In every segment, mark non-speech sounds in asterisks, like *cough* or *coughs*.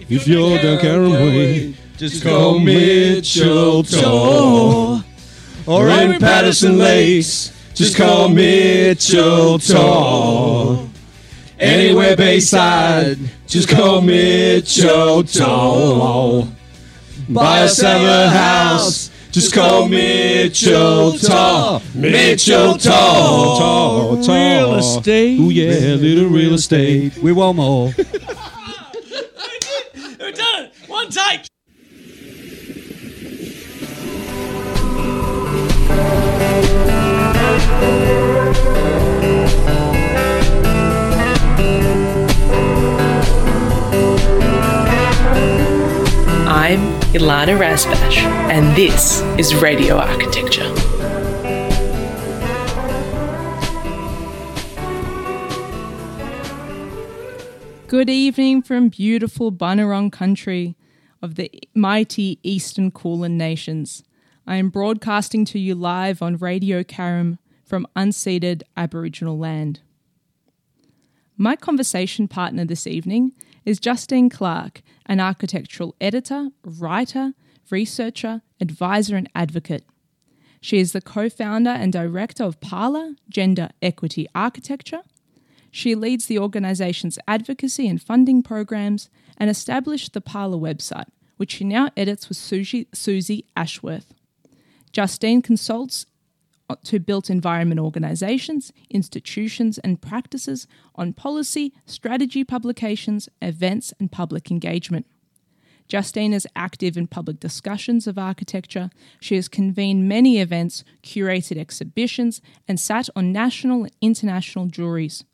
If you're down Carrum Way, just call Mitchell Tor. Or in Patterson Lakes, just call Mitchell Tor. Anywhere Bayside, just call Mitchell Tor. Buy a summer house, just call Mitchell Tor. Mitchell Tor. Real estate. Ooh yeah, little real estate. We want more. *laughs* I'm Ilana Razbash, and this is Radio Architecture. Good evening from beautiful Bunurong country of the mighty Eastern Kulin Nations. I am broadcasting to you live on Radio Karam from unceded Aboriginal land. My conversation partner this evening is Justine Clark, an architectural editor, writer, researcher, advisor, and advocate. She is the co founder and director of Parlour Gender Equity Architecture. She leads the organisation's advocacy and funding programs and established the Parlour website, which she now edits with Susie, Susie Ashworth. Justine consults to built environment organisations, institutions, and practices on policy, strategy publications, events, and public engagement. Justine is active in public discussions of architecture. She has convened many events, curated exhibitions, and sat on national and international juries.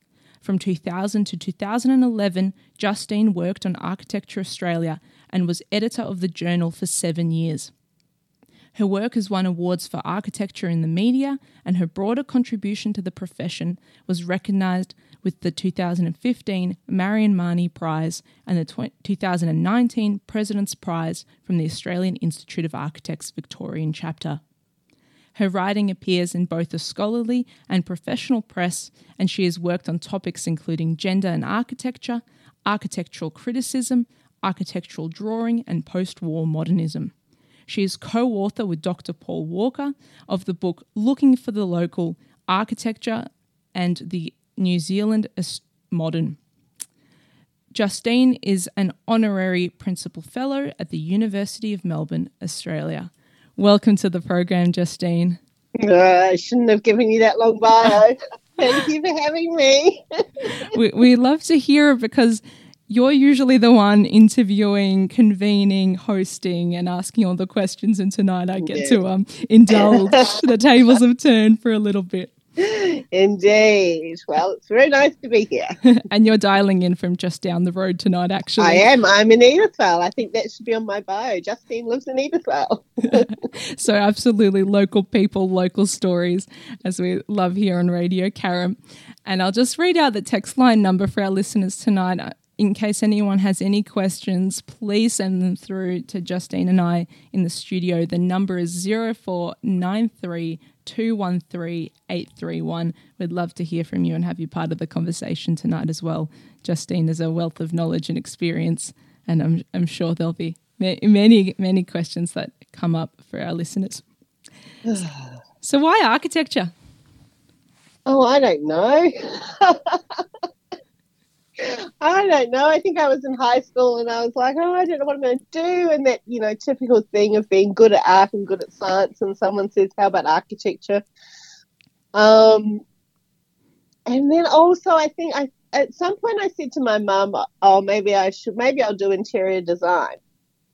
From 2000 to 2011, Justine worked on Architecture Australia and was editor of the journal for seven years. Her work has won awards for architecture in the media, and her broader contribution to the profession was recognised with the 2015 Marion Mahony Prize and the 2019 President's Prize from the Australian Institute of Architects Victorian chapter. Her writing appears in both the scholarly and professional press, and she has worked on topics including gender and architecture, architectural criticism, architectural drawing, and post war modernism. She is co author with Dr. Paul Walker of the book Looking for the Local Architecture and the New Zealand Modern. Justine is an honorary principal fellow at the University of Melbourne, Australia. Welcome to the program, Justine. Uh, I shouldn't have given you that long bio. *laughs* Thank you for having me. we, we love to hear it because you're usually the one interviewing, convening, hosting, and asking all the questions. And tonight I get Yeah. to um, indulge. *laughs* the tables have turned for a little bit. Indeed. Well, it's very nice to be here. *laughs* And you're dialing in from just down the road tonight, actually. I am. I'm in Edithvale. I think that should be on my bio. Justine lives in Edithvale. *laughs* So, absolutely local people, local stories, as we love here on Radio Karam. And I'll just read out the text line number for our listeners tonight. In case anyone has any questions, please send them through to Justine and I in the studio. The number is 0493 213 831. We'd love to hear from you and have you part of the conversation tonight as well. Justine is a wealth of knowledge and experience, and I'm, I'm sure there'll be many, many questions that come up for our listeners. *sighs* So, why architecture? Oh, I don't know. *laughs* I don't know. I think I was in high school and I was like, oh, I don't know what I'm going to do. And that, you know, typical thing of being good at art and good at science. And someone says, how about architecture? Um, and then also, I think I at some point I said to my mum, oh, maybe I should, maybe I'll do interior design.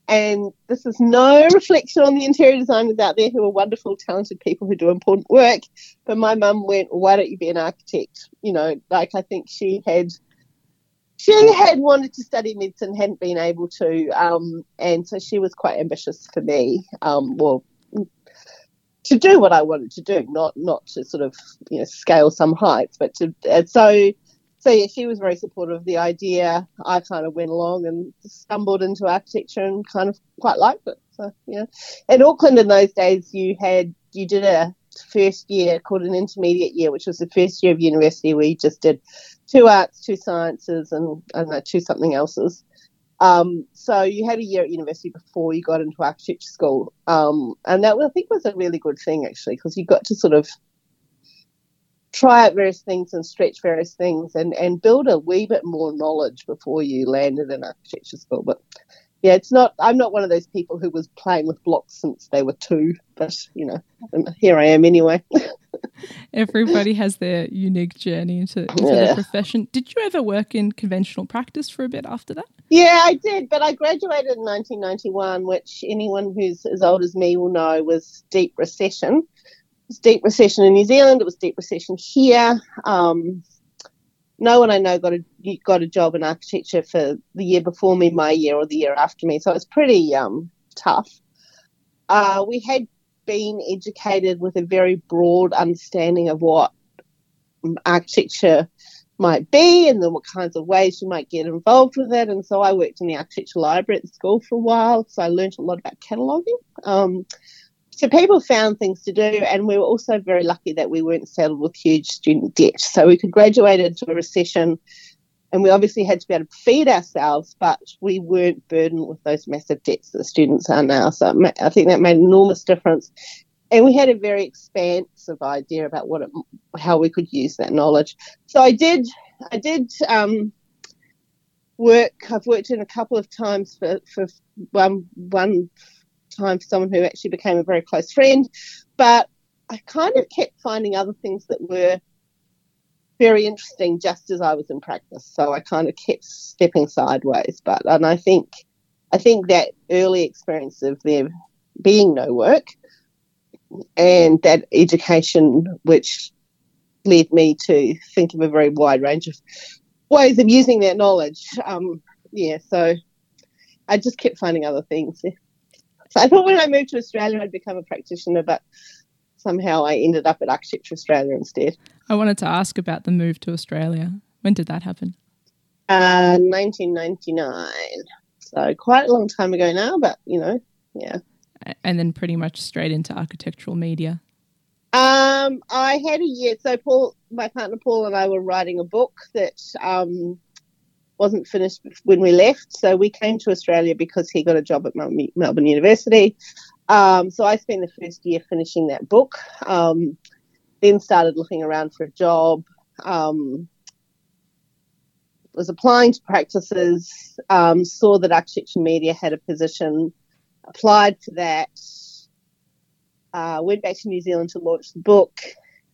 And this is no *laughs* reflection on the interior designers out there who are wonderful, talented people who do important work. But my mum went, why don't you be an architect? You know, like I think she had she had wanted to study medicine, hadn't been able to, um, and so she was quite ambitious for me. Um, well, to do what I wanted to do, not not to sort of you know scale some heights, but to so so yeah, she was very supportive of the idea. I kind of went along and stumbled into architecture and kind of quite liked it. So yeah, in Auckland in those days, you had you did a first year called an intermediate year, which was the first year of university where you just did two arts, two sciences, and I don't know, two something else's. Um, so you had a year at university before you got into architecture school, um, and that I think was a really good thing actually because you got to sort of try out various things and stretch various things and, and build a wee bit more knowledge before you landed in architecture school. But yeah, it's not. I'm not one of those people who was playing with blocks since they were two, but you know, here I am anyway. *laughs* Everybody has their unique journey into, into yeah. the profession. Did you ever work in conventional practice for a bit after that? Yeah, I did, but I graduated in 1991, which anyone who's as old as me will know was deep recession. It was deep recession in New Zealand. It was deep recession here. Um, no one I know got a got a job in architecture for the year before me, my year, or the year after me. So it's pretty um, tough. Uh, we had been educated with a very broad understanding of what architecture might be and then what kinds of ways you might get involved with it. And so I worked in the architecture library at school for a while, so I learned a lot about cataloguing. Um, so people found things to do, and we were also very lucky that we weren't saddled with huge student debt. So we could graduate into a recession and we obviously had to be able to feed ourselves, but we weren't burdened with those massive debts that students are now. So I think that made an enormous difference. And we had a very expansive idea about what it, how we could use that knowledge. So I did, I did um, work. I've worked in a couple of times for, for one one time for someone who actually became a very close friend, but I kind of kept finding other things that were very interesting just as I was in practice. So I kind of kept stepping sideways. But and I think I think that early experience of there being no work and that education which led me to think of a very wide range of ways of using that knowledge. Um, yeah, so I just kept finding other things. So I thought when I moved to Australia I'd become a practitioner, but somehow I ended up at Architecture Australia instead. I wanted to ask about the move to Australia. When did that happen? Uh, 1999. So quite a long time ago now, but you know, yeah. And then pretty much straight into architectural media. Um, I had a year. So Paul, my partner Paul, and I were writing a book that um, wasn't finished when we left. So we came to Australia because he got a job at Melbourne University. Um, so I spent the first year finishing that book. Um, then started looking around for a job. Um, was applying to practices. Um, saw that architecture media had a position. Applied for that. Uh, went back to New Zealand to launch the book.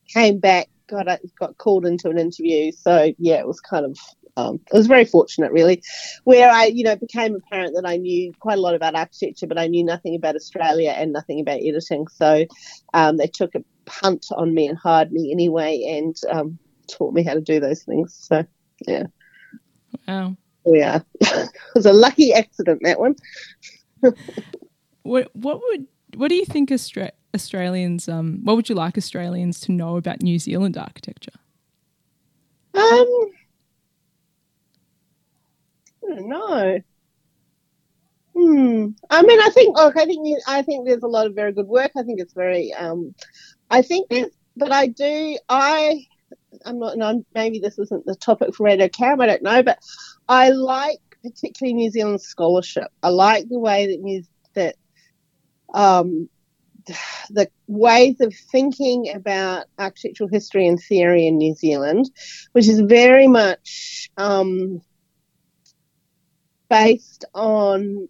Came back. Got got called into an interview. So yeah, it was kind of um, I was very fortunate, really, where I, you know, became apparent that I knew quite a lot about architecture, but I knew nothing about Australia and nothing about editing. So um, they took a punt on me and hired me anyway, and um, taught me how to do those things. So yeah. Wow. Yeah, *laughs* it was a lucky accident that one. *laughs* what what would what do you think Austra- Australians um what would you like Australians to know about New Zealand architecture? Um Know. Hmm. I mean, I think. Look, I think. I think there's a lot of very good work. I think it's very. Um, I think, but I do. I. I'm not. No, maybe this isn't the topic for Radio Cam. I don't know, but I like particularly New Zealand scholarship. I like the way that New that um, the ways of thinking about architectural history and theory in New Zealand, which is very much um, based on,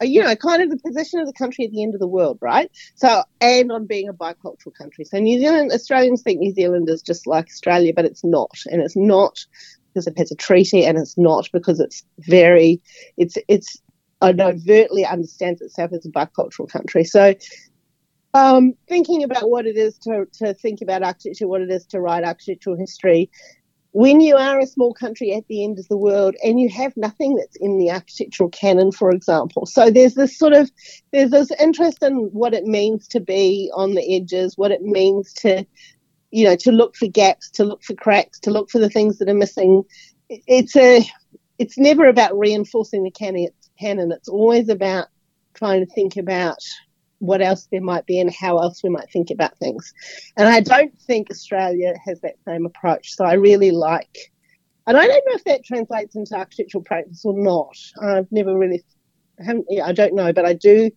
you know, kind of the position of the country at the end of the world, right? So, and on being a bicultural country. So, New Zealand, Australians think New Zealand is just like Australia, but it's not. And it's not because it has a treaty, and it's not because it's very, it's, it's, it overtly understands itself as a bicultural country. So, um, thinking about what it is to, to think about architecture, what it is to write architectural history, when you are a small country at the end of the world and you have nothing that's in the architectural canon, for example. So there's this sort of there's this interest in what it means to be on the edges, what it means to you know to look for gaps, to look for cracks, to look for the things that are missing. It's a it's never about reinforcing the canon. Canon. It's always about trying to think about what else there might be and how else we might think about things. And I don't think Australia has that same approach. So I really like, and I don't know if that translates into architectural practice or not. I've never really, I haven't, yeah, I don't know, but I do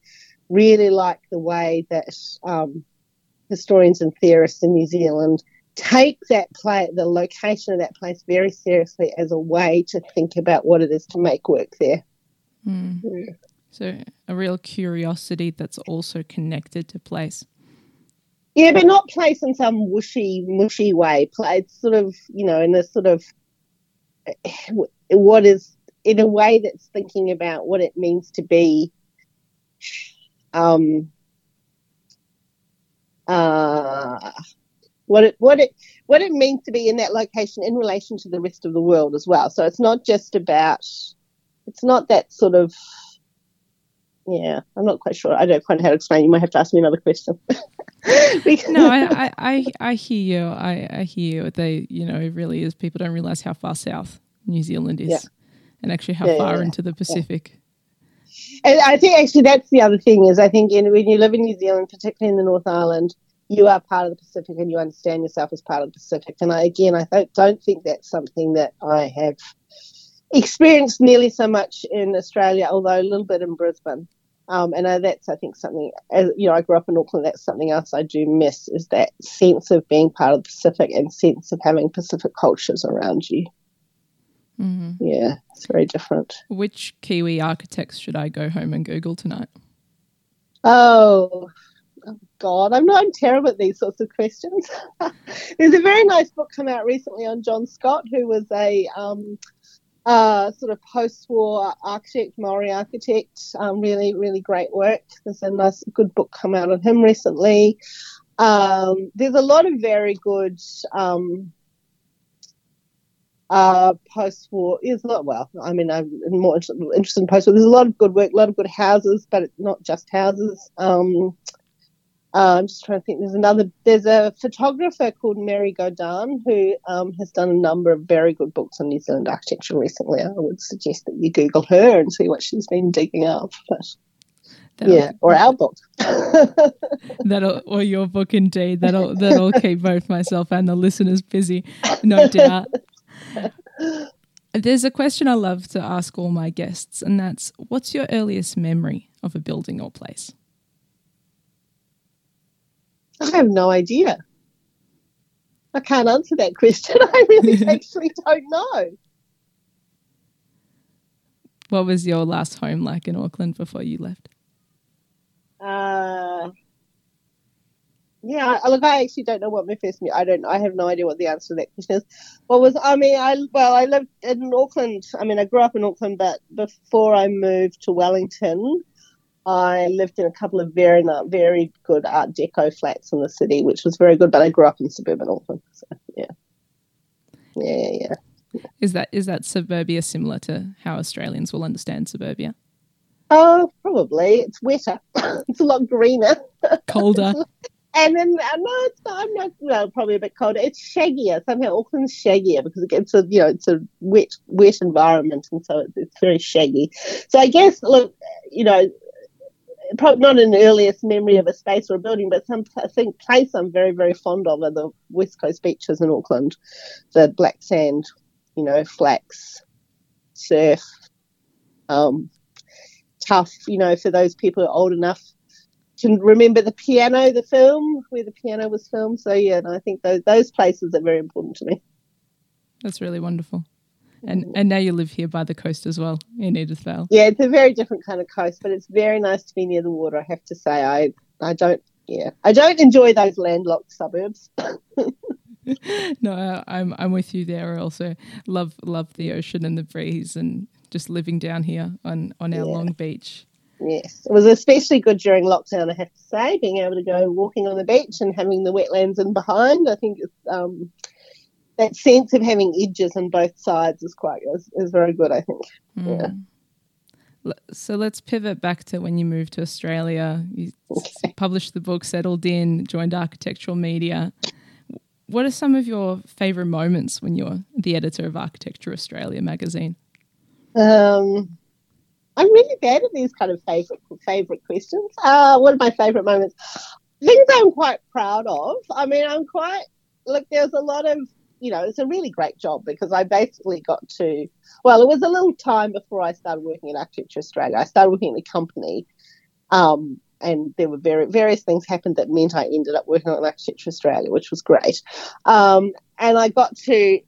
really like the way that um, historians and theorists in New Zealand take that place, the location of that place, very seriously as a way to think about what it is to make work there. Mm. Yeah. So a real curiosity that's also connected to place. Yeah, but not place in some whooshy, mushy way. Play sort of, you know, in a sort of what is in a way that's thinking about what it means to be um uh what it what it what it means to be in that location in relation to the rest of the world as well. So it's not just about it's not that sort of yeah, I'm not quite sure. I don't quite know how to explain. You might have to ask me another question. *laughs* no, I, I, I, hear you. I, I hear you. They, you know, it really is. People don't realize how far south New Zealand is, yeah. and actually how yeah, far yeah, into the Pacific. And I think actually that's the other thing is I think in, when you live in New Zealand, particularly in the North Island, you are part of the Pacific and you understand yourself as part of the Pacific. And I, again, I don't think that's something that I have experienced nearly so much in Australia, although a little bit in Brisbane. Um, and uh, that's, I think, something, as, you know, I grew up in Auckland, that's something else I do miss is that sense of being part of the Pacific and sense of having Pacific cultures around you. Mm-hmm. Yeah, it's very different. Which Kiwi architects should I go home and Google tonight? Oh, oh God, I'm not I'm terrible at these sorts of questions. *laughs* There's a very nice book come out recently on John Scott, who was a um, uh, sort of post-war architect, Maori architect. Um, really, really great work. There's a nice, good book come out on him recently. Um, there's a lot of very good um, uh, post-war. There's lot. Well, I mean, I'm more interested in post-war. There's a lot of good work, a lot of good houses, but it's not just houses. Um, uh, I'm just trying to think. There's another. There's a photographer called Mary Gaudin who um, has done a number of very good books on New Zealand architecture recently. I would suggest that you Google her and see what she's been digging up. But that'll, yeah, or our book. *laughs* *laughs* that'll or your book indeed. That'll that'll keep both myself and the listeners busy, no doubt. There's a question I love to ask all my guests, and that's what's your earliest memory of a building or place? I have no idea. I can't answer that question. *laughs* I really *laughs* actually don't know. What was your last home like in Auckland before you left? Uh, yeah, look, I actually don't know what my first. I don't. I have no idea what the answer to that question is. What was? I mean, I well, I lived in Auckland. I mean, I grew up in Auckland, but before I moved to Wellington, I lived in a couple of very very good Art Deco flats in the city, which was very good. But I grew up in suburban Auckland, so yeah, yeah, yeah. Is that is that suburbia similar to how Australians will understand suburbia? Oh, probably. It's wetter. *coughs* it's a lot greener. Colder. *laughs* and then uh, no, it's not. I'm not. Well, probably a bit colder. It's shaggier. Somehow Auckland's shaggier because it gets a you know it's a wet wet environment, and so it's, it's very shaggy. So I guess look, you know, probably not an earliest memory of a space or a building, but some I think place I'm very very fond of are the West Coast beaches in Auckland, the black sand, you know, flax, surf, um, tough. You know, for those people who are old enough to remember the piano, the film where the piano was filmed. So yeah, and I think those those places are very important to me. That's really wonderful. And and now you live here by the coast as well in Edithvale. Yeah, it's a very different kind of coast, but it's very nice to be near the water. I have to say, I I don't yeah I don't enjoy those landlocked suburbs. *laughs* no, I'm I'm with you there. I also love love the ocean and the breeze and just living down here on on our yeah. long beach. Yes, it was especially good during lockdown. I have to say, being able to go walking on the beach and having the wetlands in behind. I think it's um, that sense of having edges on both sides is quite is, is very good. I think. Mm. Yeah. So let's pivot back to when you moved to Australia. You okay. published the book, settled in, joined architectural media. What are some of your favourite moments when you're the editor of Architecture Australia magazine? Um, I'm really bad at these kind of favorite favorite questions. Uh, what are my favorite moments? Things I'm quite proud of. I mean, I'm quite look. There's a lot of you know, it's a really great job because I basically got to, well, it was a little time before I started working at Architecture Australia. I started working in the company, um, and there were very, various things happened that meant I ended up working on Architecture Australia, which was great. Um, and I got to,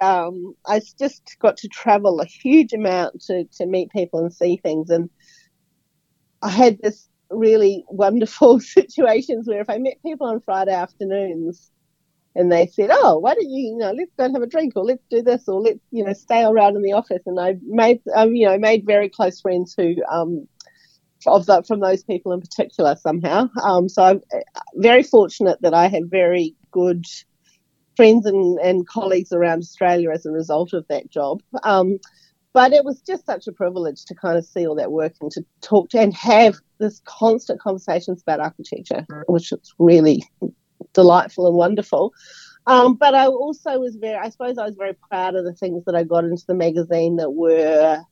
um, I just got to travel a huge amount to, to meet people and see things. And I had this really wonderful *laughs* situations where if I met people on Friday afternoons and they said, "Oh, why don't you, you know, let's go and have a drink, or let's do this, or let's, you know, stay around in the office," and I made, um, you know, made very close friends who, um, of the, from those people in particular somehow. Um, so I'm uh, very fortunate that I had very good friends and, and colleagues around Australia as a result of that job. Um, but it was just such a privilege to kind of see all that work and to talk to and have this constant conversations about architecture, which is really delightful and wonderful. Um, but I also was very, I suppose I was very proud of the things that I got into the magazine that were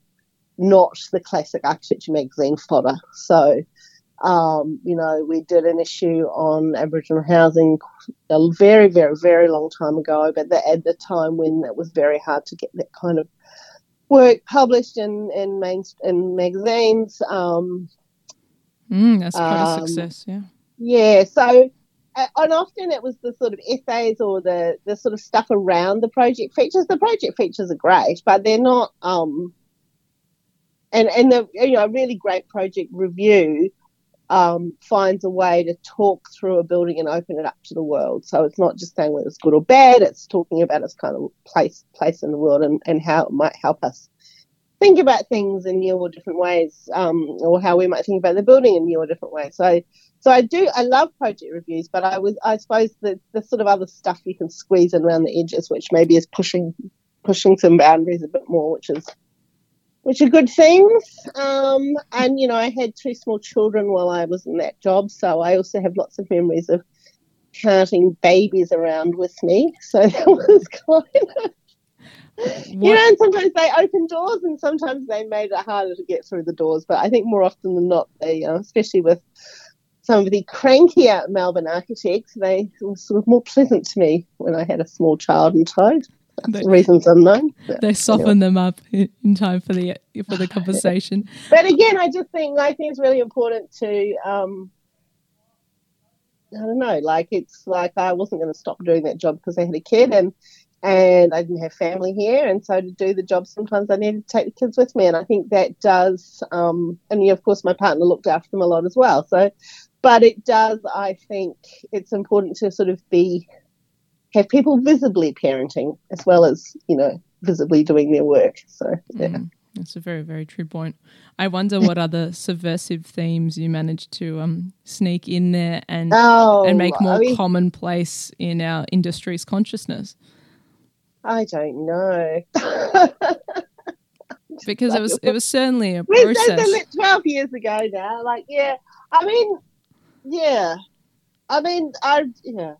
not the classic architecture magazine fodder. So, um, you know, we did an issue on Aboriginal housing a very, very, very long time ago, but the, at the time when it was very hard to get that kind of work published in in main in magazines. Um, Mm, that's quite a Um, success, yeah. yeah, so and often it was the sort of essays or the the sort of stuff around the project features. The project features are great, but they're not. Um, and and the you know a really great project review um, finds a way to talk through a building and open it up to the world. So it's not just saying whether it's good or bad. It's talking about its kind of place place in the world and, and how it might help us think about things in new or different ways, um, or how we might think about the building in new or different ways. So, so I do, I love project reviews, but I was, I suppose the, the sort of other stuff you can squeeze in around the edges, which maybe is pushing, pushing some boundaries a bit more, which is, which are good things. Um, and you know, I had two small children while I was in that job, so I also have lots of memories of carting babies around with me. So *laughs* that was kind of you know, and sometimes they open doors and sometimes they made it harder to get through the doors. But I think more often than not, they, uh, especially with some of the crankier Melbourne architects, they were sort of more pleasant to me when I had a small child in tow. They- For reasons unknown. They soften them up in in time for the for the conversation. *laughs* but again, I just think I think it's really important to. Um, I don't know, like it's like I wasn't going to stop doing that job because I had a kid and and I didn't have family here, and so to do the job, sometimes I needed to take the kids with me, and I think that does. Um, and yeah, of course, my partner looked after them a lot as well. So, but it does. I think it's important to sort of be have people visibly parenting as well as you know visibly doing their work. So yeah. Mm, that's a very very true point. I wonder what other *laughs* subversive themes you managed to um, sneak in there and Oh, and make more I mean, commonplace in our industry's consciousness. I don't know. *laughs* Because it was it was certainly a process. 12 years ago now. Like, yeah. I mean, yeah. I mean, I, yeah.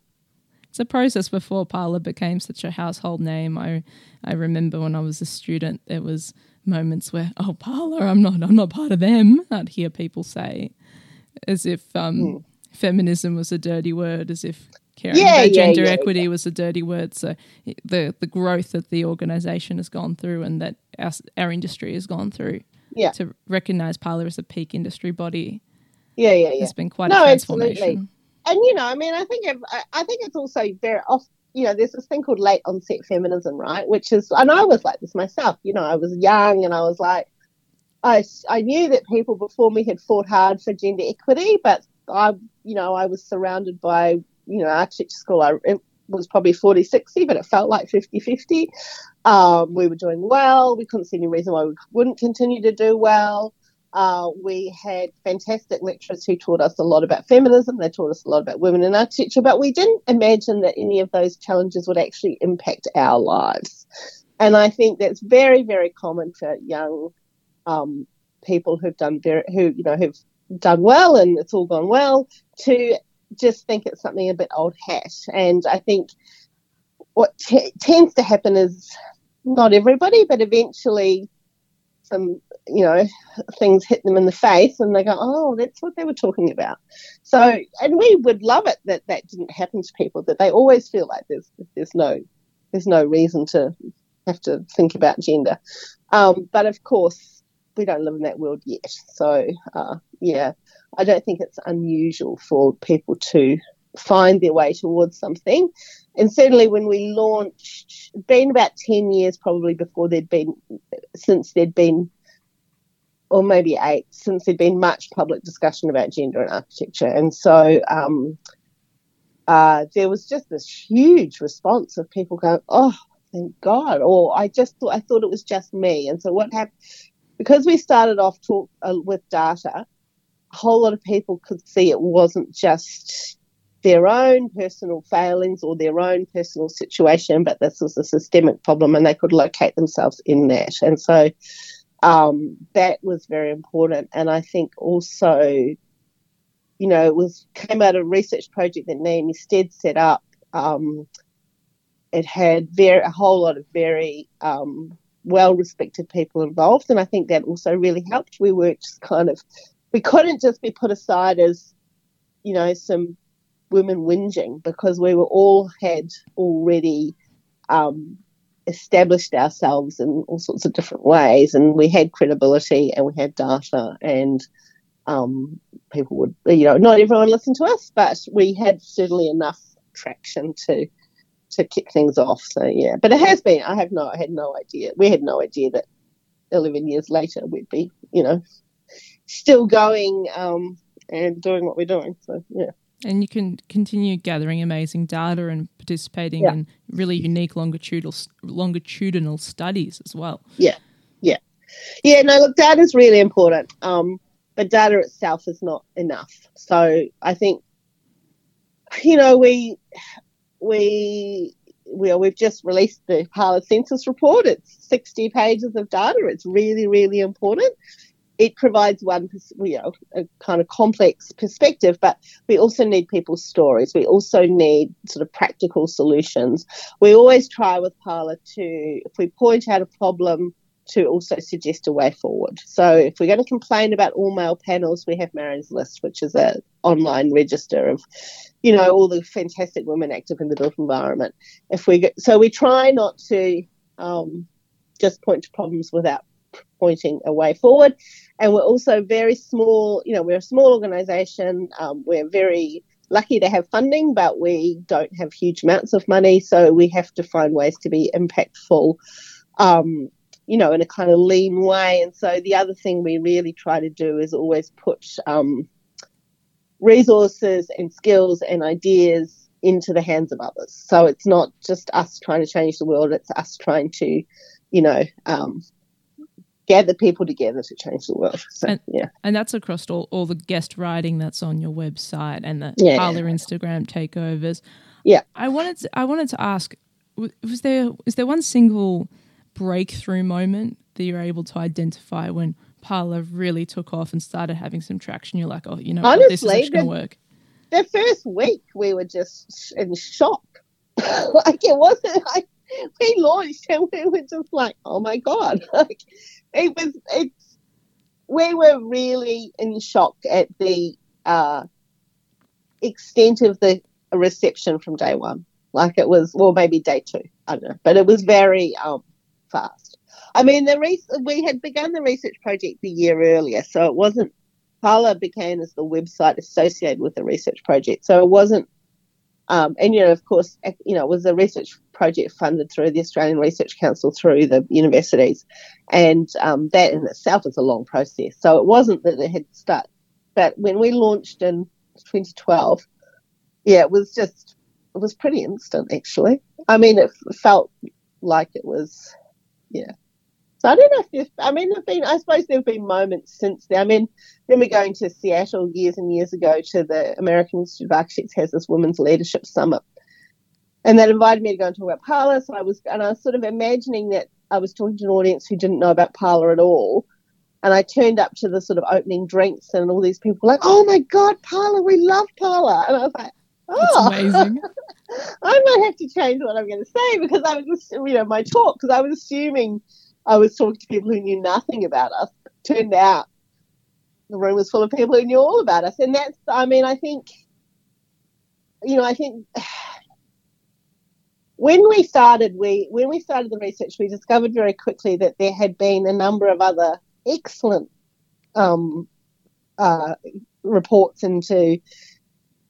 It's a process before Parlour became such a household name. I I remember when I was a student, there was moments where, oh, Parlour, I'm not, I'm not part of them. I'd hear people say, as if um, Hmm. feminism was a dirty word, as if caring Yeah, yeah, gender yeah, equity was a dirty word. So the the growth that the organisation has gone through and that our, our industry has gone through Yeah. to recognise Parlour as a peak industry body Yeah, yeah, yeah. It's been quite No, a absolutely. And, you know, I mean, I think, I- I think it's also very off, you know, there's this thing called late onset feminism, right? Which is, and I was like this myself, you know, I was young and I was like, I, I knew that people before me had fought hard for gender equity, but I, you know, I was surrounded by, you know, architecture school. I, it was probably 40 60, but it felt like 50 50. Um, we were doing well. We couldn't see any reason why we wouldn't continue to do well. Uh, we had fantastic lecturers who taught us a lot about feminism. They taught us a lot about women in architecture, but we didn't imagine that any of those challenges would actually impact our lives. And I think that's very, very common for young um, people who've done very, who you know who've done well and it's all gone well to just think it's something a bit old hat. And I think what t- tends to happen is not everybody, but eventually some you know things hit them in the face and they go oh that's what they were talking about so and we would love it that that didn't happen to people that they always feel like there's there's no there's no reason to have to think about gender. Um, but of course, we don't live in that world yet. So, uh, yeah, I don't think it's unusual for people to find their way towards something. And certainly when we launched, it'd been about 10 years probably before there'd been, since there'd been, or maybe eight, since there'd been much public discussion about gender and architecture. And so um, uh, there was just this huge response of people going, oh, thank God. Or I just thought, I thought it was just me. And so what happened, because we started off talk uh, with data, a whole lot of people could see it wasn't just their own personal failings or their own personal situation, but this was a systemic problem and they could locate themselves in that. And so um, that was very important. And I think also, you know, it was came out of a research project that Naomi Stead set up. Um, it had very a whole lot of very um, well respected people involved, and I think that also really helped. We were just kind of we couldn't just be put aside as you know some women whinging because we were all had already um, established ourselves in all sorts of different ways, and we had credibility and we had data, and um, people would, you know, not everyone listened to us, but we had certainly enough traction to to kick things off. So yeah, but it has been. I have no, I had no idea. We had no idea that eleven years later we'd be, you know, still going um, and doing what we're doing. So yeah. And you can continue gathering amazing data and participating Yeah. in really unique longitudinal longitudinal studies as well. Yeah, yeah, yeah. No, look, data is really important, um, but data itself is not enough. So I think, you know, we we we we've just released the Parlour census report. It's sixty pages of data. It's really really important. It provides one, you know, a kind of complex perspective, but we also need people's stories. We also need sort of practical solutions. We always try with Parlour to, if we point out a problem, to also suggest a way forward. So if we're going to complain about all male panels, we have Marion's List, which is an online register of, you know, all the fantastic women active in the built environment. If we get, so we try not to um, just point to problems without pointing a way forward. And we're also very small, you know, we're a small organisation. Um, we're very lucky to have funding, but we don't have huge amounts of money. So we have to find ways to be impactful, um, you know, in a kind of lean way. And so the other thing we really try to do is always put um, resources and skills and ideas into the hands of others. So it's not just us trying to change the world, it's us trying to, you know, um, gather people together to change the world. So, And- yeah. And that's across all, all the guest writing that's on your website and the Yeah. Parlour Instagram takeovers. Yeah. I wanted to, I wanted to ask was there is there one single breakthrough moment that you're able to identify when Parlour really took off and started having some traction? You're like, oh, you know, what, this is actually going to work. the first week we were just in shock. *laughs* like it wasn't like we launched and we were just like, oh my god! *laughs* Like it was. It's we were really in shock at the uh, extent of the reception from day one. Like it was, well, maybe day two. I don't know, but it was very um, fast. I mean, the re- we had begun the research project the year earlier, so it wasn't Parlour began as the website associated with the research project. So it wasn't, um, and you know, of course, you know, it was a research project funded through the Australian Research Council through the universities, and um, that in itself is a long process. So it wasn't that it had started, but when we launched in 2012, yeah, it was just, it was pretty instant actually. I mean, it felt like it was, yeah. So I don't know if there's, I mean, there've been, I suppose there've been moments since then. I mean, remember going to Seattle years and years ago to the American Institute of Architects has this women's leadership summit. And that invited me to go and talk about Parlour. So I was, and I was sort of imagining that I was talking to an audience who didn't know about Parlour at all. And I turned up to the sort of opening drinks and all these people were like, oh my God, Parlour, we love Parlour. And I was like, oh. That's oh, amazing. *laughs* I might have to change what I'm going to say because I was you know, my talk, because I was assuming I was talking to people who knew nothing about us. Turned out the room was full of people who knew all about us. And that's, I mean, I think, you know, I think *sighs* when we started, we when we started the research, we discovered very quickly that there had been a number of other excellent um, uh, reports into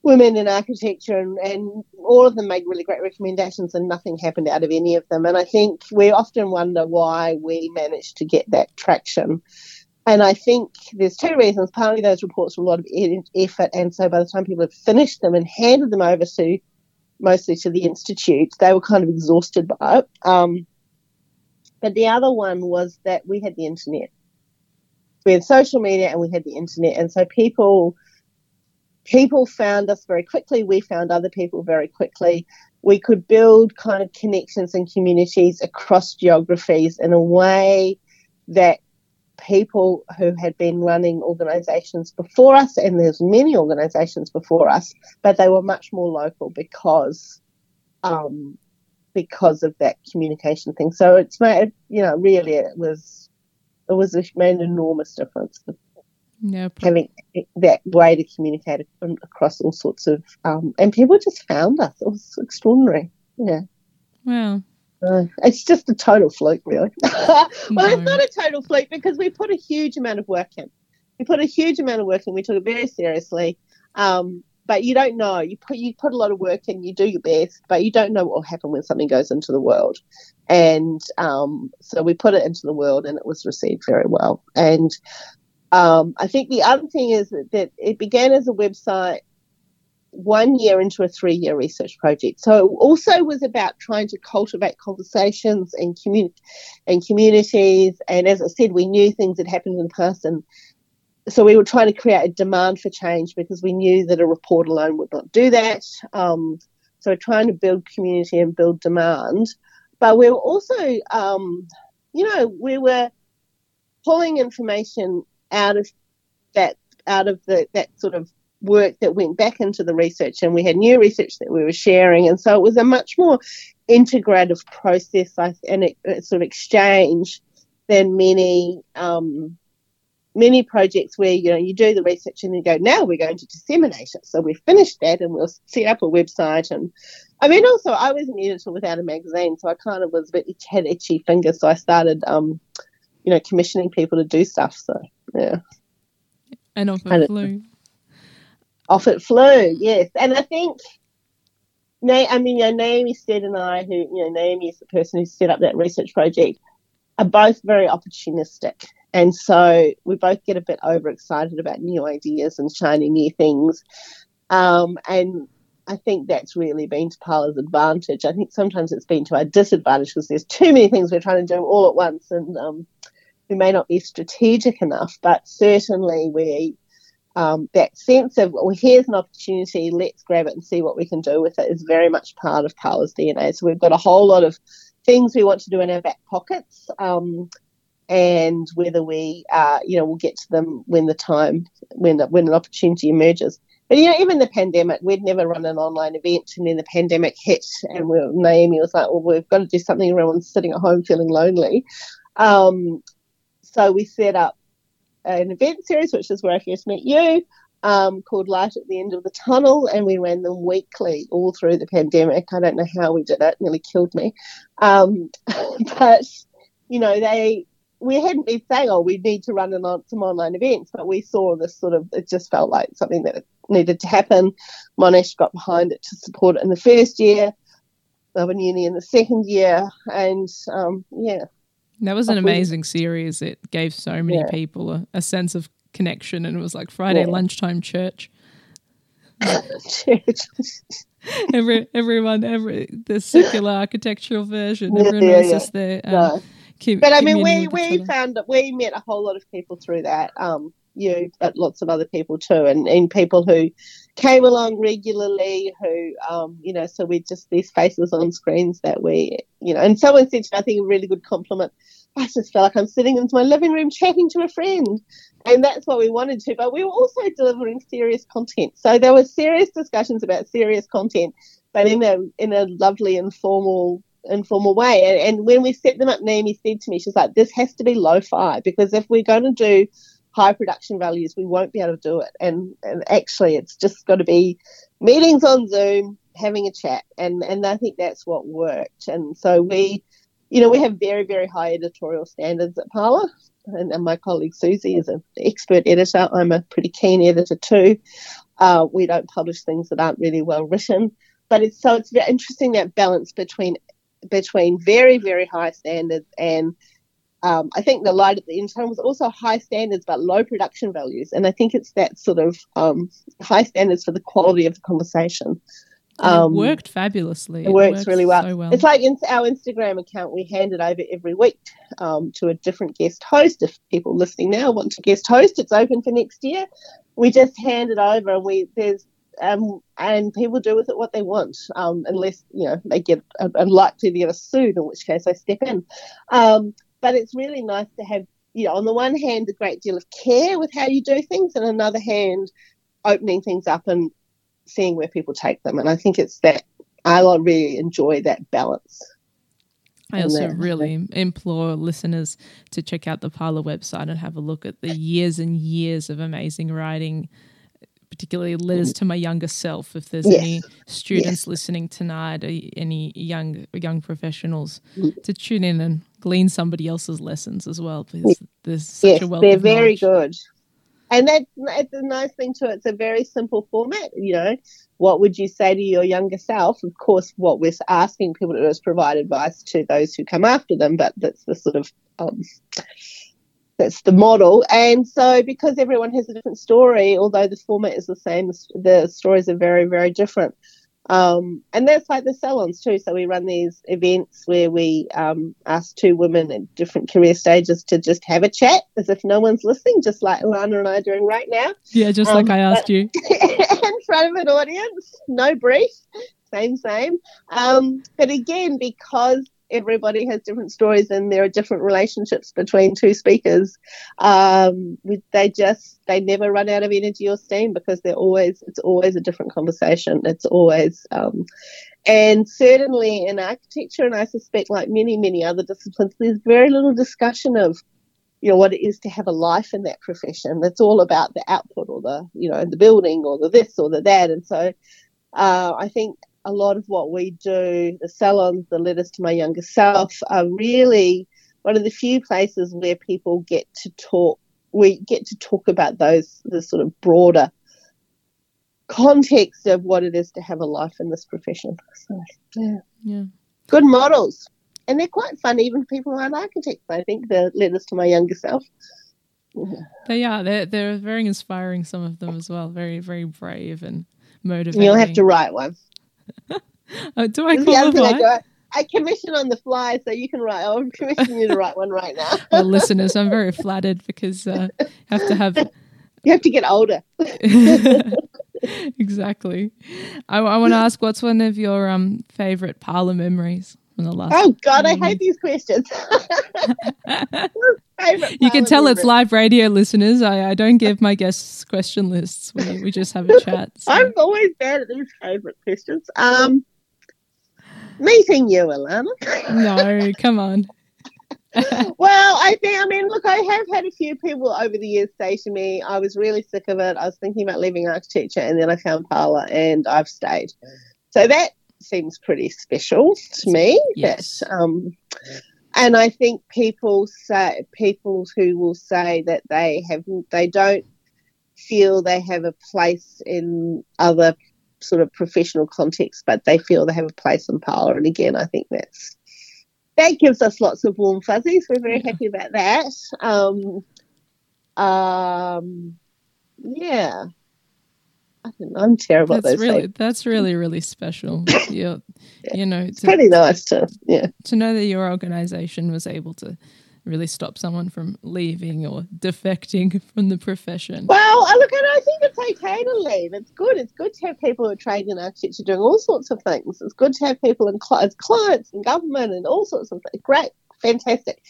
women in architecture, and, and all of them made really great recommendations, and nothing happened out of any of them. And I think we often wonder why we managed to get that traction. And I think there's two reasons. Partly those reports were a lot of effort, and so by the time people had finished them and handed them over to mostly to the institute, they were kind of exhausted by it. Um, but the other one was that we had the internet. We had social media and we had the internet, and so people people found us very quickly. We found other people very quickly. We could build kind of connections and communities across geographies in a way that people who had been running organizations before us, and there's many organizations before us, but they were much more local because um, because of that communication thing. So it's made, you know, really it was it was a, made an enormous difference yeah, having that way to communicate across all sorts of, um, and people just found us. It was extraordinary. Yeah. Wow. Uh, it's just a total fluke, really. *laughs* well, no. it's not a total fluke because we put a huge amount of work in. We put a huge amount of work in. We took it very seriously. Um, but you don't know. You put you put a lot of work in. You do your best, but you don't know what will happen when something goes into the world. And um, so we put it into the world, and it was received very well. And um, I think the other thing is that, it began as a website one year into a three year research project. So it also was about trying to cultivate conversations and, commun- and communities. And as I said, we knew things had happened in the past. So we were trying to create a demand for change because we knew that a report alone would not do that. Um, so we're trying to build community and build demand. But we were also, um, you know, we were pulling information out of that out of the that sort of work that went back into the research and we had new research that we were sharing and so it was a much more integrative process and a, sort of exchange than many um, many projects where you know you do the research and you go now we're going to disseminate it. So we've finished that and we'll set up a website and I mean also I was an editor without a magazine so I kind of was a bit had itchy fingers so I started um, you know commissioning people to do stuff so yeah. And off it flew. Off it flew, yes. And I think, Na- I mean, you know, Naomi Stead and I, who, you know, Naomi is the person who set up that research project, are both very opportunistic. And so we both get a bit overexcited about new ideas and shiny new things. Um, and I think that's really been to Parlour's advantage. I think sometimes it's been to our disadvantage because there's too many things we're trying to do all at once. And um, we may not be strategic enough, but certainly we um, that sense of well, here's an opportunity, let's grab it and see what we can do with it is very much part of Parlour's DNA. So we've got a whole lot of things we want to do in our back pockets, um, and whether we, uh, you know, we'll get to them when the time when when an opportunity emerges. But you know, even the pandemic, we'd never run an online event, and then the pandemic hit, and we, Naomi was like, "Well, we've got to do something. Everyone's sitting at home feeling lonely." Um, so we set up an event series, which is where I first met you, um, called Light at the End of the Tunnel, and we ran them weekly all through the pandemic. I don't know how we did that, it; nearly killed me. Um, *laughs* but you know, they we hadn't been saying, "Oh, we need to run an, some online events," but we saw this sort of. It just felt like something that needed to happen. Monash got behind it to support it in the first year. Melbourne Uni in the second year, and um, yeah, that was an amazing series. It gave so many yeah. people a, a, sense of connection, and it was like Friday yeah. lunchtime church. church. *laughs* *laughs* every everyone, every the secular architectural version. Everyone yeah, was just there. Um, no. but I mean, we we found that we met a whole lot of people through that. Um, you, but lots of other people too, and and people who came along regularly who, um, you know, so we're just these faces on screens that we, you know, and someone said, I think a really good compliment. I just felt like I'm sitting in my living room chatting to a friend. And that's what we wanted to, but we were also delivering serious content. So there were serious discussions about serious content, but in a in a lovely informal informal way. And, and when we set them up, Naomi said to me, she's like, "This has to be lo-fi because if we're going to do high production values, we won't be able to do it. And, and actually, it's just got to be meetings on Zoom, having a chat, and and I think that's what worked. And so we, you know, we have very very high editorial standards at Parlour, and, and my colleague Susie is an expert editor. I'm a pretty keen editor too. Uh, we don't publish things that aren't really well written, but it's so it's very interesting that balance between between very very high standards and um, I think the light at the end tunnel was also high standards but low production values, and I think it's that sort of um, high standards for the quality of the conversation. Um, it worked fabulously. It, it works really well. So well. It's like in our Instagram account, we hand it over every week um, to a different guest host. If people listening now want to guest host, it's open for next year. We just hand it over, and we there's um, and people do with it what they want, um, unless you know they get unlikely to get a sued, in which case I step in. Um, but it's really nice to have, you know, on the one hand, a great deal of care with how you do things, and on the other hand, opening things up and seeing where people take them. And I think it's that I really enjoy that balance. I also really implore listeners to check out the Parlour website and have a look at the years and years of amazing writing particularly letters to my younger self. If there's yes. any students yes. listening tonight, any young young professionals, mm. to tune in and glean somebody else's lessons as well, because there's such yes, a wealth. They're very good, and that's it's a nice thing too. It's a very simple format. You know, what would you say to your younger self? Of course, what we're asking people to do is provide advice to those who come after them, but that's the sort of um, that's the model. And so, because everyone has a different story, although the format is the same, the stories are very, very different. Um, and that's like the salons too. So we run these events where we um, ask two women at different career stages to just have a chat as if no one's listening, just like Lana and I are doing right now. Yeah, just um, like I asked you. *laughs* in front of an audience, no brief, same, same. Um, but again, because everybody has different stories and there are different relationships between two speakers. Um, they just they never run out of energy or steam because they're always it's always a different conversation. It's always um, and certainly in architecture, and I suspect like many many other disciplines, there's very little discussion of you know what it is to have a life in that profession. It's all about the output or the you know the building or the this or the that, and so. Uh, I think a lot of what we do, the salons, the letters to my younger self, are really one of the few places where people get to talk. We get to talk about those the sort of broader context of what it is to have a life in this profession. So, yeah, yeah, good models, and they're quite fun even for people who aren't architects. I think the letters to my younger self. Yeah. They are. They're they're very inspiring. Some of them as well. Very very brave and motivating. You'll have to write one. *laughs* oh, do I qualify? I commission on the fly, so you can write. I'll commission you to write one right now. *laughs* well, listeners, I'm very flattered because uh, have to have. *laughs* You have to get older. exactly. I, I want to ask, what's one of your um favorite Parlour memories from the last? Oh God, I hate these questions. You can tell it's live radio, listeners. I, I don't give my guests question lists. We, we just have a *laughs* chat. So. I'm always bad at these favorite questions. Um, meeting you, Ilana. no, *laughs* come on. *laughs* well, I think, I mean, look, I have had a few people over the years say to me, I was really sick of it. I was thinking about leaving architecture, and then I found Parlour, and I've stayed. So that seems pretty special to me. Yes. That, um, and I think people say people who will say that they have they don't feel they have a place in other sort of professional contexts, but they feel they have a place in Parlour. And again, I think that's that gives us lots of warm fuzzies. We're very yeah. happy about that. Um, um, yeah. *laughs* I am terrible that's really that's really really special. *laughs* you yeah. you know, it's to, pretty nice to yeah to know that your organization was able to really stop someone from leaving or defecting *laughs* from the profession. Well, I look, and I think it's okay to leave. It's good. It's good to have people who are trained in architecture doing all sorts of things. It's good to have people in cl- as clients and government and all sorts of things. Great, fantastic.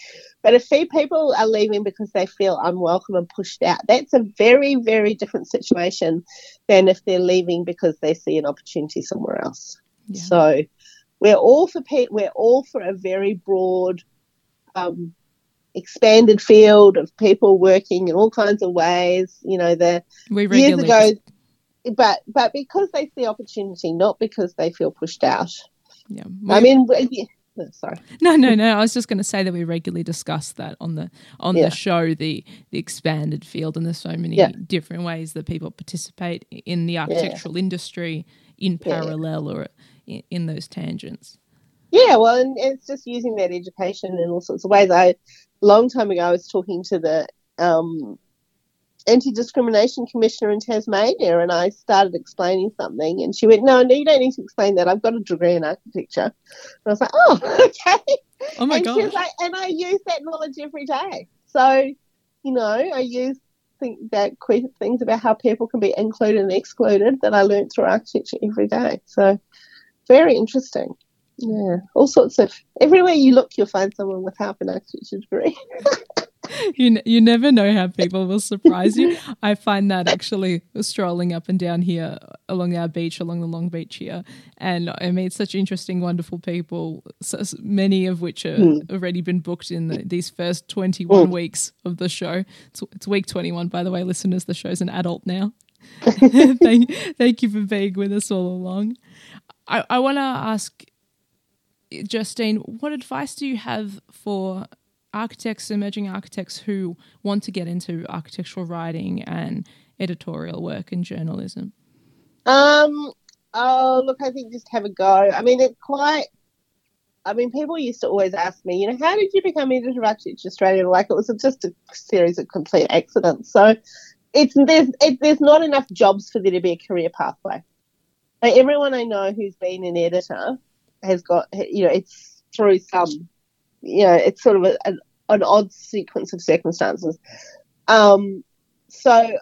But if people are leaving because they feel unwelcome and pushed out, that's a very, very different situation than if they're leaving because they see an opportunity somewhere else. Yeah. So we're all for we're all for a very broad, um, expanded field of people working in all kinds of ways. You know, the we years ago. but but because they see opportunity, not because they feel pushed out. Yeah. I mean, sorry. No, no, no. I was just going to say that we regularly discuss that on the on Yeah. the show, the the expanded field, and there's so many Yeah. different ways that people participate in the architectural industry in Yeah. parallel or in, in those tangents. Yeah, well, and it's just using that education in all sorts of ways. I long time ago, I was talking to the um, anti discrimination commissioner in Tasmania, and I started explaining something, and she went, "No, no, you don't need to explain that. I've got a degree in architecture." And I was like, "Oh, *laughs* okay." Oh my and gosh. like, and I use that knowledge every day. So, you know, I use think that things about how people can be included and excluded that I learned through architecture every day. So, very interesting. Yeah, all sorts of everywhere you look, you'll find someone with half an architecture degree. *laughs* you, n- you never know how people will surprise you. I find that actually strolling up and down here along our beach, along the Long Beach here, and I meet such interesting, wonderful people. So, many of which are Hmm. already been booked in the, these first twenty-one weeks of the show. It's, it's week twenty-one, by the way, listeners. The show's an adult now. *laughs* thank, thank you for being with us all along. I, I want to ask Justine, what advice do you have for architects, emerging architects who want to get into architectural writing and editorial work and journalism? Um. Oh, look, I think just have a go. I mean, it's quite. I mean, people used to always ask me, you know, how did you become editor of Architecture Australia? Like it was just a series of complete accidents. So it's there's it, there's not enough jobs for there to be a career pathway. Like, everyone I know who's been an editor has got, you know, it's through some, you know, it's sort of a, an, an odd sequence of circumstances. Um, so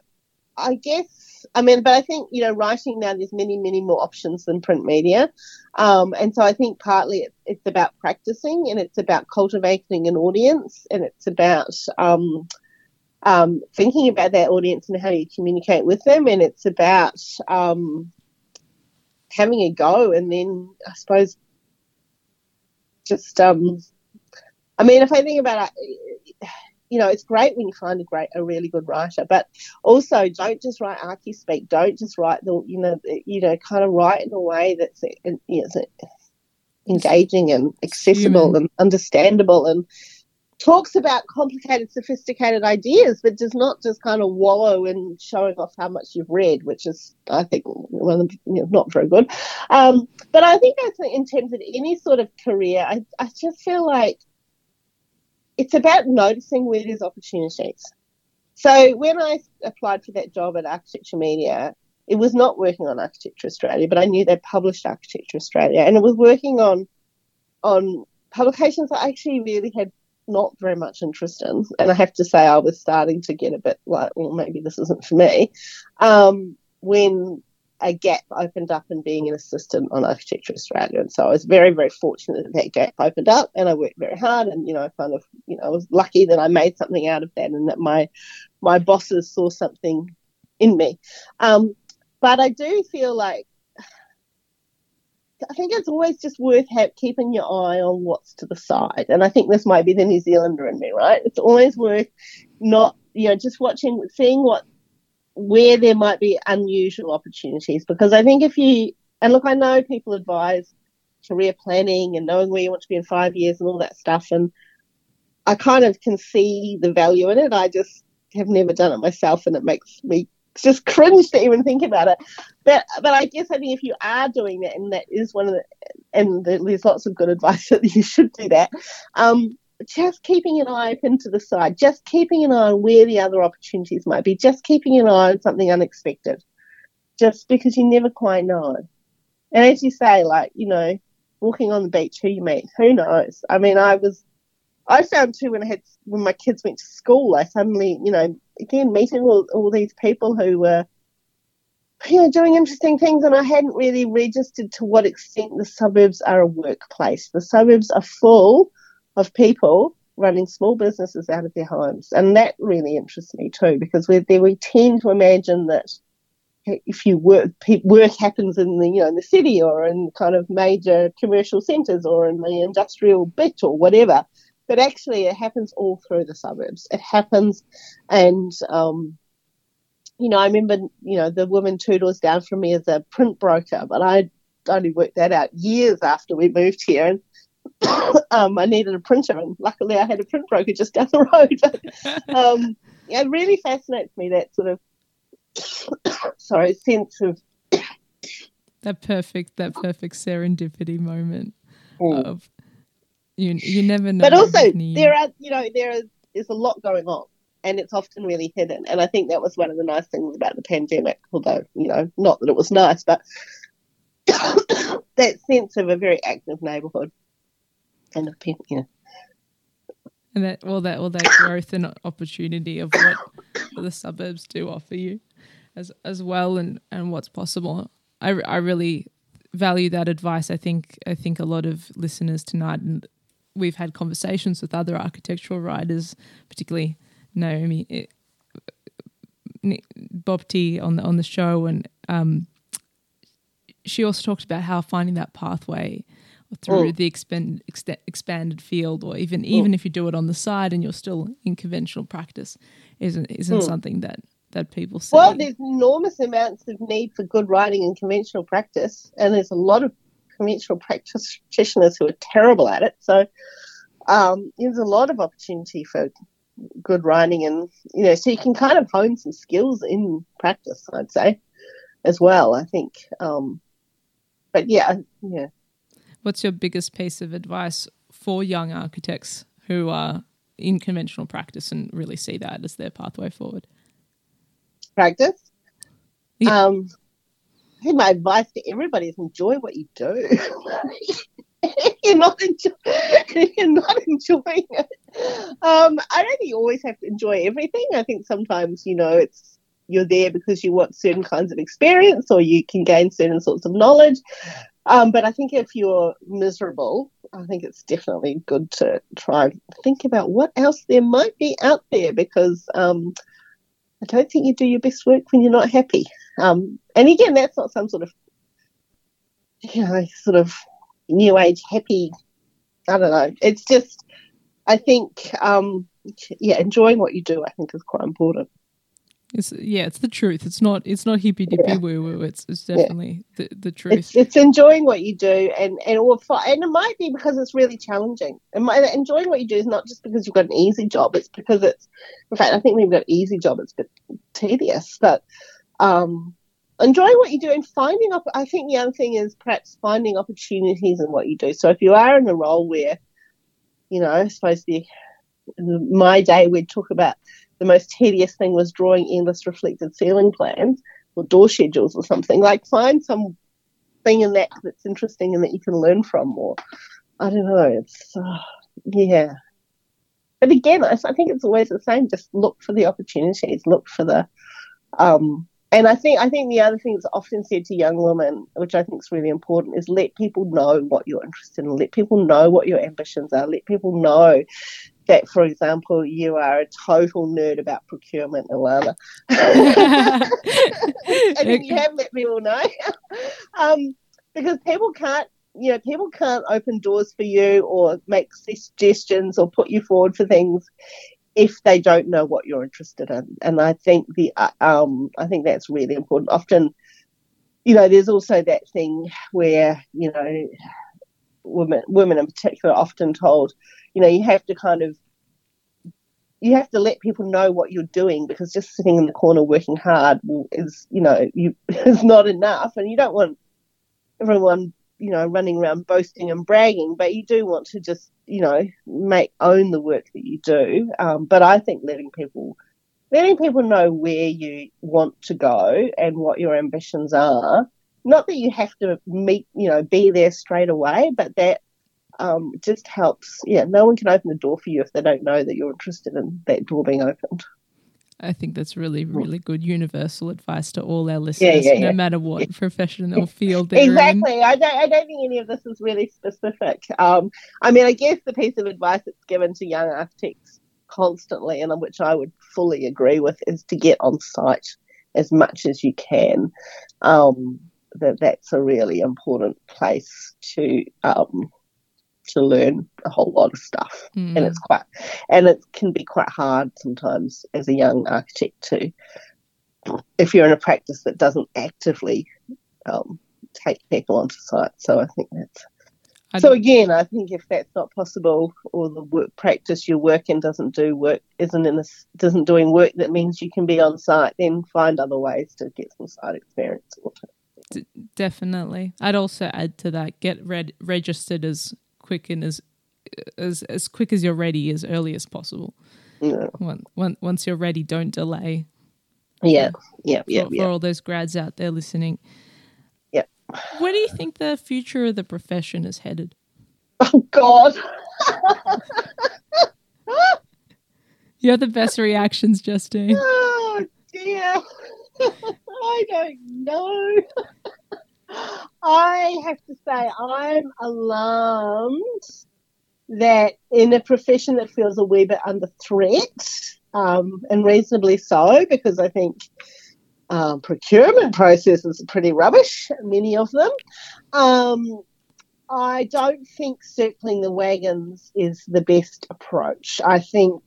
I guess, I mean, but I think, you know, writing now, there's many, many more options than print media. Um, and so I think partly it's, it's about practicing and it's about cultivating an audience and it's about um, um, thinking about that audience and how you communicate with them. And it's about um, having a go and then I suppose just, um, I mean, if I think about it, *sighs* you know, it's great when you find a great, a really good writer, but also don't just write archy speak. Don't just write the, you know, you know, kind of write in a way that's, uh, you know, engaging and accessible Human. and understandable and talks about complicated, sophisticated ideas, but does not just kind of wallow in showing off how much you've read, which is, I think, one of the, you know, not very good. Um, but I think that's in terms of any sort of career. I, I just feel like it's about noticing where there's opportunities. So when I applied for that job at Architecture Media, it was not working on Architecture Australia, but I knew they published Architecture Australia, and it was working on on publications I actually really had not very much interest in. And I have to say, I was starting to get a bit like, well, maybe this isn't for me. Um, when a gap opened up in being an assistant on Architecture Australia. And so I was very, very fortunate that that gap opened up and I worked very hard and, you know, I kind of, you know, I was lucky that I made something out of that and that my, my bosses saw something in me. Um, but I do feel like I think it's always just worth ha- keeping your eye on what's to the side. And I think this might be the New Zealander in me, right? It's always worth not, you know, just watching, seeing what, where there might be unusual opportunities. Because I think if you, and look, I know people advise career planning and knowing where you want to be in five years and all that stuff. And I kind of can see the value in it. I just have never done it myself and it makes me just *laughs* cringe to even think about it. But but I guess I think if you are doing that, and that is one of the, and there's lots of good advice *laughs* that you should do that. Um, just keeping an eye open to the side, just keeping an eye on where the other opportunities might be, just keeping an eye on something unexpected, just because you never quite know. And as you say, like you know, walking on the beach, who you meet, who knows? I mean, I was. I found too when I had when my kids went to school, I suddenly, you know, again meeting all, all these people who were you know doing interesting things and I hadn't really registered to what extent the suburbs are a workplace. The suburbs are full of people running small businesses out of their homes. And that really interests me too, because we we tend to imagine that if you work work happens in the you know in the city or in kind of major commercial centres or in the industrial bit or whatever but actually it happens all through the suburbs. It happens, and um, you know, I remember, you know, the woman two doors down from me is a print broker, but I only worked that out years after we moved here. And *coughs* um, I needed a printer, and luckily I had a print broker just down the road. *laughs* But, um, it really fascinates me that sort of *coughs* sorry sense of *coughs* that perfect that perfect serendipity moment Mm. of you you never know. but also there are you know there is there's a lot going on and it's often really hidden and i think that was one of the nice things about the pandemic although you know not that it was nice but that sense of a very active neighborhood and of people you know. And that all that all that growth and opportunity of what, what the suburbs do offer you as as well and and what's possible. I i really value that advice. I think i think a lot of listeners tonight and we've had conversations with other architectural writers particularly naomi eh, bob t on the on the show. And um she also talked about how finding that pathway through Mm. the expand, ext- expanded field, or even even if you do it on the side and you're still in conventional practice, isn't isn't Mm. something that that people see. well there's enormous amounts of need for good writing in conventional practice and there's a lot of conventional practice practitioners who are terrible at it so um, there's a lot of opportunity for good writing and you know so you can kind of hone some skills in practice i'd say as well i think um, but yeah yeah What's your biggest piece of advice for young architects who are in conventional practice and really see that as their pathway forward? practice Yeah. um, I think my advice to everybody is enjoy what you do. *laughs* you're not enjoy- *laughs* you're not enjoying it, um, I don't think you always have to enjoy everything. I think sometimes you know it's you're there because you want certain kinds of experience or you can gain certain sorts of knowledge. Um, but I think if you're miserable, I think it's definitely good to try and think about what else there might be out there because um, I don't think you do your best work when you're not happy. Um, and again, that's not some sort of, you know, sort of new age happy. I don't know. It's just, I think, um, yeah, enjoying what you do, I think, is quite important. It's yeah, it's the truth. It's not it's not hippy dippy Yeah. woo woo. It's it's definitely the the truth. It's it's enjoying what you do, and and or and it might be because it's really challenging. And my, enjoying what you do is not just because you've got an easy job. It's because it's, in fact, I think when you've got an easy job, it's a bit tedious. But um, enjoying what you do and finding up. I think the other thing is perhaps finding opportunities in what you do. So if you are in a role where, you know, I suppose the my day we'd talk about the most tedious thing was drawing endless reflected ceiling plans or door schedules or something. Like find some thing in that that's interesting and that you can learn from or I don't know. It's uh, yeah. But again, I, I think it's always the same. Just look for the opportunities. Look for the um. And I think I think the other thing that's often said to young women, which I think is really important, is let people know what you're interested in. Let people know what your ambitions are. Let people know that, for example, you are a total nerd about procurement, Ilana. *laughs* I think you have let people know. *laughs* um, because people can't, you know, people can't open doors for you or make suggestions or put you forward for things if they don't know what you're interested in. And I think the, uh, um, I think that's really important. Often, you know, there's also that thing where, you know, women, women in particular, are often told, you know, you have to kind of you have to let people know what you're doing because just sitting in the corner working hard is, you know, you *laughs* is not enough, and you don't want everyone, you know, running around boasting and bragging, but you do want to just, you know, make own the work that you do. Um, but I think letting people letting people know where you want to go and what your ambitions are. Not that you have to meet, you know, be there straight away, but that um, just helps. Yeah, no one can open the door for you if they don't know that you're interested in that door being opened. I think that's really, really good universal advice to all our listeners, yeah, no yeah. matter what profession or field they're in. Exactly. I don't. I don't think any of this is really specific. Um, I mean, I guess the piece of advice that's given to young architects constantly, and on which I would fully agree with, is to get on site as much as you can. Um, that that's a really important place to um, to learn a whole lot of stuff, Mm. and it's quite and it can be quite hard sometimes as a young architect to if you're in a practice that doesn't actively um, take people onto site. So I think that's. I so again, I think if that's not possible, or the work practice you're working doesn't do work, isn't in this, doesn't doing work that means you can be on site, then find other ways to get some site experience. Definitely. I'd also add to that get red registered as quick and as as as quick as you're ready as early as possible. Yeah, Once once- once you're ready, don't delay. yeah, yeah, yeah. for, for all those grads out there listening. Yeah. Where do you think the future of the profession is headed? Oh God. *laughs* You have the best reactions, Justine. *laughs* Oh dear. *laughs* I don't know. I have to say, I'm alarmed that in a profession that feels a wee bit under threat, um, and reasonably so, because I think um, procurement processes are pretty rubbish, many of them. Um, I don't think circling the wagons is the best approach. I think,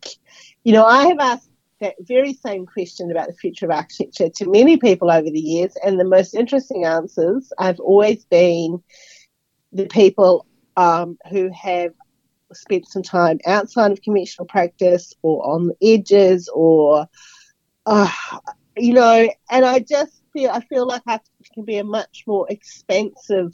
you know, I have asked that very same question about the future of architecture to many people over the years, and the most interesting answers have always been the people um, who have spent some time outside of conventional practice or on the edges or, uh, you know, and I just feel I feel like architecture can be a much more expansive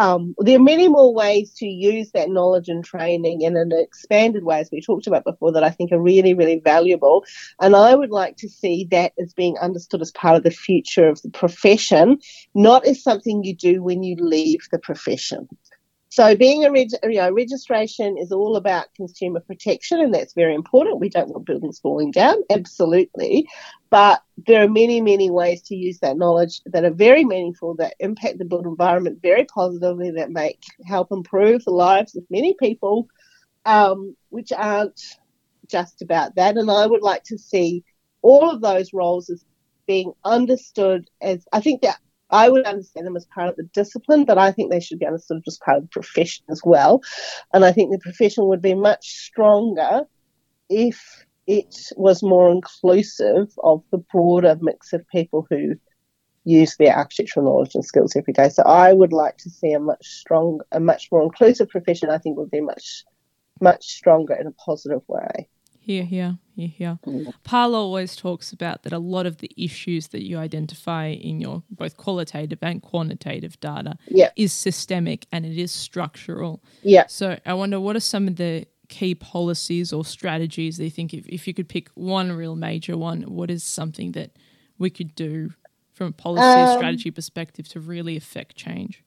um, there are many more ways to use that knowledge and training in an expanded way, as we talked about before, that I think are really, really valuable. And I would like to see that as being understood as part of the future of the profession, not as something you do when you leave the profession. So, being a reg- you know, registration is all about consumer protection, and that's very important. We don't want buildings falling down, absolutely. But there are many, many ways to use that knowledge that are very meaningful, that impact the built environment very positively, that make help improve the lives of many people, um, which aren't just about that. And I would like to see all of those roles as being understood as I think that I would understand them as part of the discipline, but I think they should be understood as part of the profession as well. And I think the profession would be much stronger if it was more inclusive of the broader mix of people who use their architectural knowledge and skills every day. So I would like to see a much strong, a much more inclusive profession. I think would be much, much stronger in a positive way. Here, here, here, here. Mm. Always talks about that a lot of the issues that you identify in your both qualitative and quantitative data Yeah. is systemic and it is structural. Yeah. So I wonder what are some of the key policies or strategies that you think if, if you could pick one real major one, what is something that we could do from a policy Um, strategy perspective to really affect change?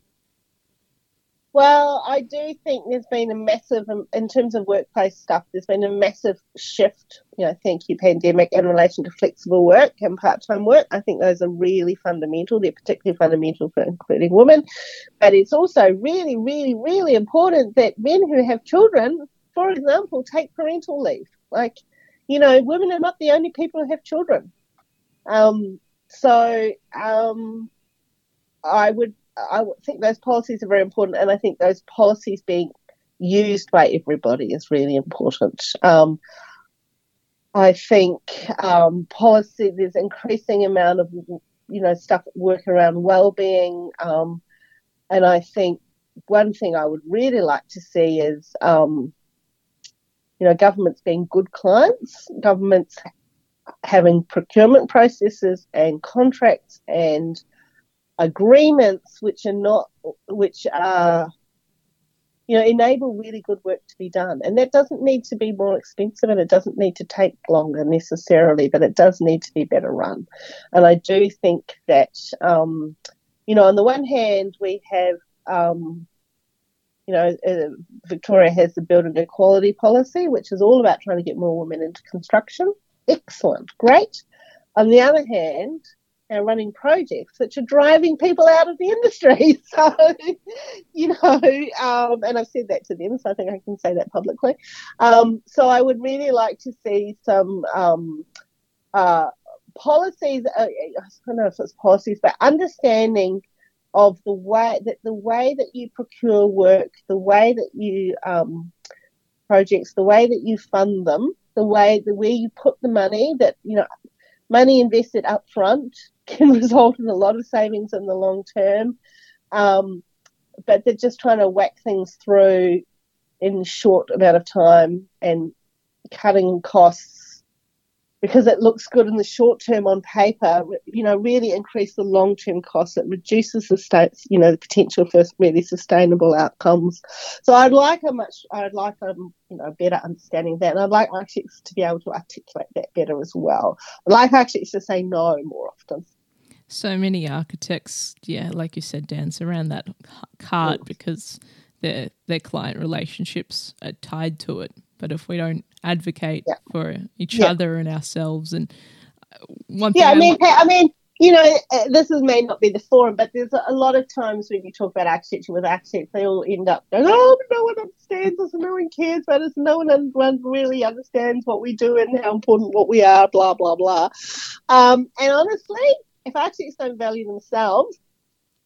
Well, I do think there's been a massive, um, in terms of workplace stuff, there's been a massive shift, you know, thank you, pandemic, in relation to flexible work and part time work. I think those are really fundamental. They're particularly fundamental for including women. But it's also really, really, really important that men who have children, for example, take parental leave. Like, you know, women are not the only people who have children. Um, so um, I would I think those policies are very important, and I think those policies being used by everybody is really important. Um, I think um, policy there's increasing amount of you know stuff work around well-being, um, and I think one thing I would really like to see is um, you know governments being good clients, governments having procurement processes and contracts and agreements which are not which are you know enable really good work to be done. And that doesn't need to be more expensive and it doesn't need to take longer necessarily but it does need to be better run. And i do think that um, you know on the one hand we have um, you know uh, victoria has the building equality policy which is all about trying to get more women into construction. Excellent. Great. On the other hand are running projects which are driving people out of the industry. *laughs* So, you know, um, and I've said that to them, so I think I can say that publicly. Um, so I would really like to see some um, uh, policies. Uh, I don't know if it's policies, but understanding of the way that the way that you procure work, the way that you um, projects, the way that you fund them, the way the where you put the money. That you know money invested up front *laughs* can result in a lot of savings in the long term. Um, but they're just trying to whack things through in short amount of time and cutting costs because it looks good in the short term on paper, you know, really increase the long term costs. It reduces the states, you know, the potential for really sustainable outcomes. So I'd like a much, I'd like a, you know, better understanding of that. And I'd like architects to be able to articulate that better as well. I'd like architects to say no more often. So many architects, yeah, like you said, dance around that cart because their their client relationships are tied to it. But if we don't advocate yeah. for each yeah. other and ourselves, and uh, one yeah, I mean, I mean, you know, uh, this is, may not be the forum, but there's a lot of times when you talk about architecture with architects, they all end up going, "Oh, no one understands us, no one cares about us, no one, really understands what we do and how important what we are." Blah blah blah. Um, and honestly, if architects don't value themselves,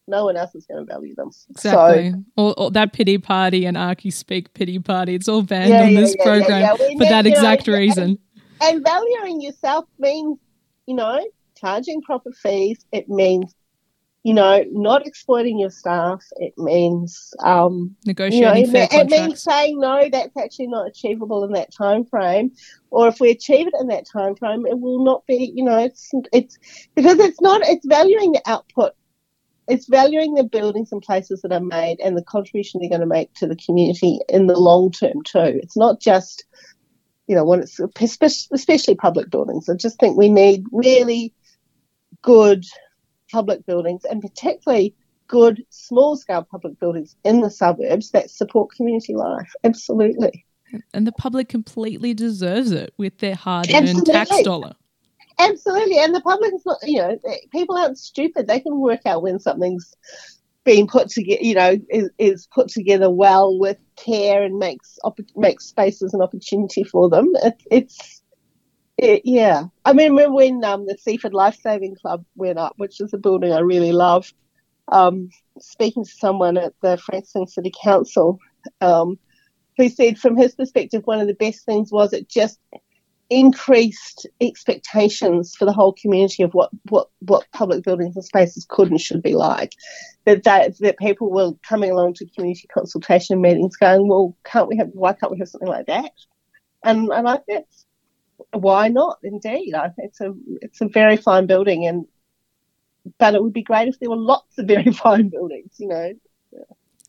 no one else is going to value them. Exactly. So, or, or, that pity party and Archie Speak pity party. It's all banned yeah, on yeah, this yeah, program for that exact know, reason. And, and valuing yourself means, you know, charging proper fees. It means, you know, not exploiting your staff. It means um, negotiating you know, it, it means saying no. That's actually not achievable in that time frame. Or if we achieve it in that time frame, it will not be. You know, it's it's because it's not. It's valuing the output it's valuing the buildings and places that are made and the contribution they're going to make to the community in the long term too. It's not just, you know, when it's especially public buildings. I just think we need really good public buildings and particularly good small scale public buildings in the suburbs that support community life. Absolutely. And the public completely deserves it with their hard earned tax dollar. Absolutely, and the public is not. You know, people aren't stupid. They can work out when something's being put together. You know, is, is put together well with care and makes op- makes spaces an opportunity for them. It, it's it, yeah. I mean, remember when um, the Seaford Life Saving Club went up, which is a building I really love. Um, speaking to someone at the Frankston City Council, um, who said from his perspective, one of the best things was it just increased expectations for the whole community of what, what, what public buildings and spaces could and should be like. That, that that people were coming along to community consultation meetings going, well, can't we have why can't we have something like that? And and I think why not? Indeed, I it's a it's a very fine building, and but it would be great if there were lots of very *laughs* fine buildings, you know.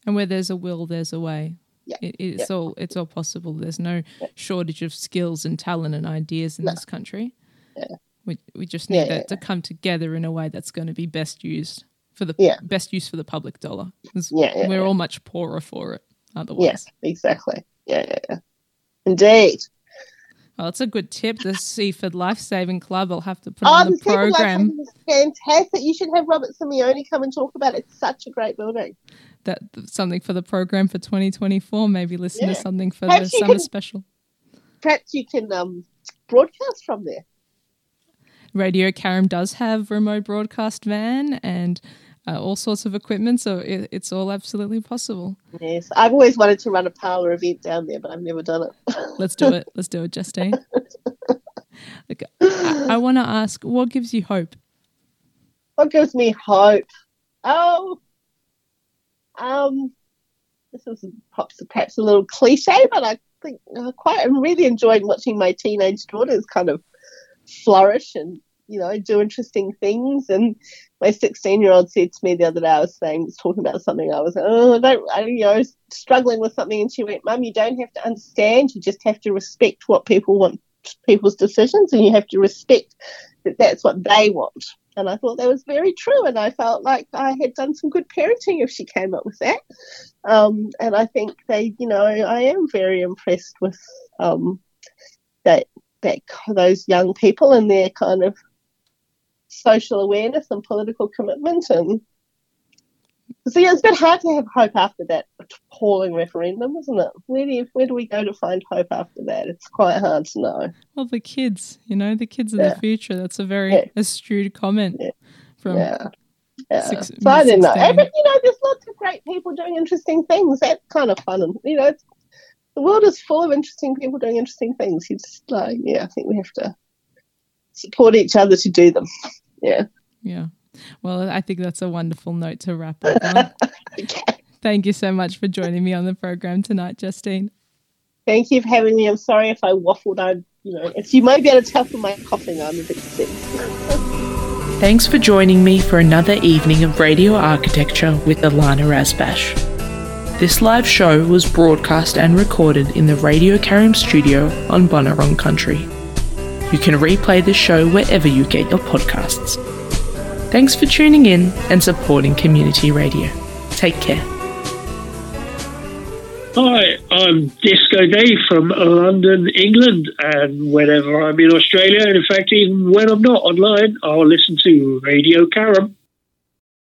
And where there's a will, there's a way yeah. It, it's yeah. all it's all possible. There's no yeah. shortage of skills and talent and ideas in no. this country. Yeah. We we just need that to come together in a way that's going to be best used for the best use for the public dollar. Yeah, we're all much poorer for it otherwise. Yes, exactly. Yeah, yeah, yeah. Indeed. Well, it's a good tip. The *laughs* Seaford Life Saving Club. I'll have to put oh, on the, the program. Is fantastic. You should have Robert Simeoni come and talk about it. It's such a great building that something for the program for 2024. Maybe listen yeah. to something for perhaps the summer can, special. Perhaps you can um, broadcast from there. Radio Carrum does have remote broadcast van and uh, all sorts of equipment, so it, it's all absolutely possible. Yes, I've always wanted to run a Parlour event down there, but I've never done it. *laughs* Let's do it. Let's do it, Justine. *laughs* Look, I, I want to ask, what gives you hope? What gives me hope? Oh, um, this is perhaps, a little cliche, but I think uh, quite I'm really enjoying watching my teenage daughters kind of flourish and you know do interesting things. And my 16 year old said to me the other day, I was saying, was talking about something. I was oh, I don't, I, you know, struggling with something, and she went, "Mum, you don't have to understand. You just have to respect what people want, people's decisions, and you have to respect that that's what they want." And I thought that was very true. And I felt like I had done some good parenting if she came up with that. Um, and I think they, you know, I am very impressed with um, that, that those young people and their kind of social awareness and political commitment and so yeah, it's a bit hard to have hope after that appalling referendum, isn't it? Where do you, where do we go to find hope after that? It's quite hard to know. Well, the kids, you know, the kids of yeah. the future. That's a very yeah. astute comment yeah. from. Yeah. Yeah. Six, so I don't know. But, you know, there's lots of great people doing interesting things. That's kind of fun, and you know, the world is full of interesting people doing interesting things. You just like, yeah, I think we have to support each other to do them. *laughs* Yeah. Yeah. Well, I think that's a wonderful note to wrap up on. okay. *laughs* Thank you so much for joining me on the program tonight, Justine. Thank you for having me. I'm sorry if I waffled. I, you know, if you might be able to tell from my coughing, I'm a bit sick. *laughs* Thanks for joining me for another evening of radio architecture with Ilana Razbash. This live show was broadcast and recorded in the Radio Carrum studio on Bunurong Country. You can replay the show wherever you get your podcasts. Thanks for tuning in and supporting community radio. Take care. Hi, I'm Disco Dave from London, England, and whenever I'm in Australia, and in fact, even when I'm not online, I'll listen to Radio Carrum.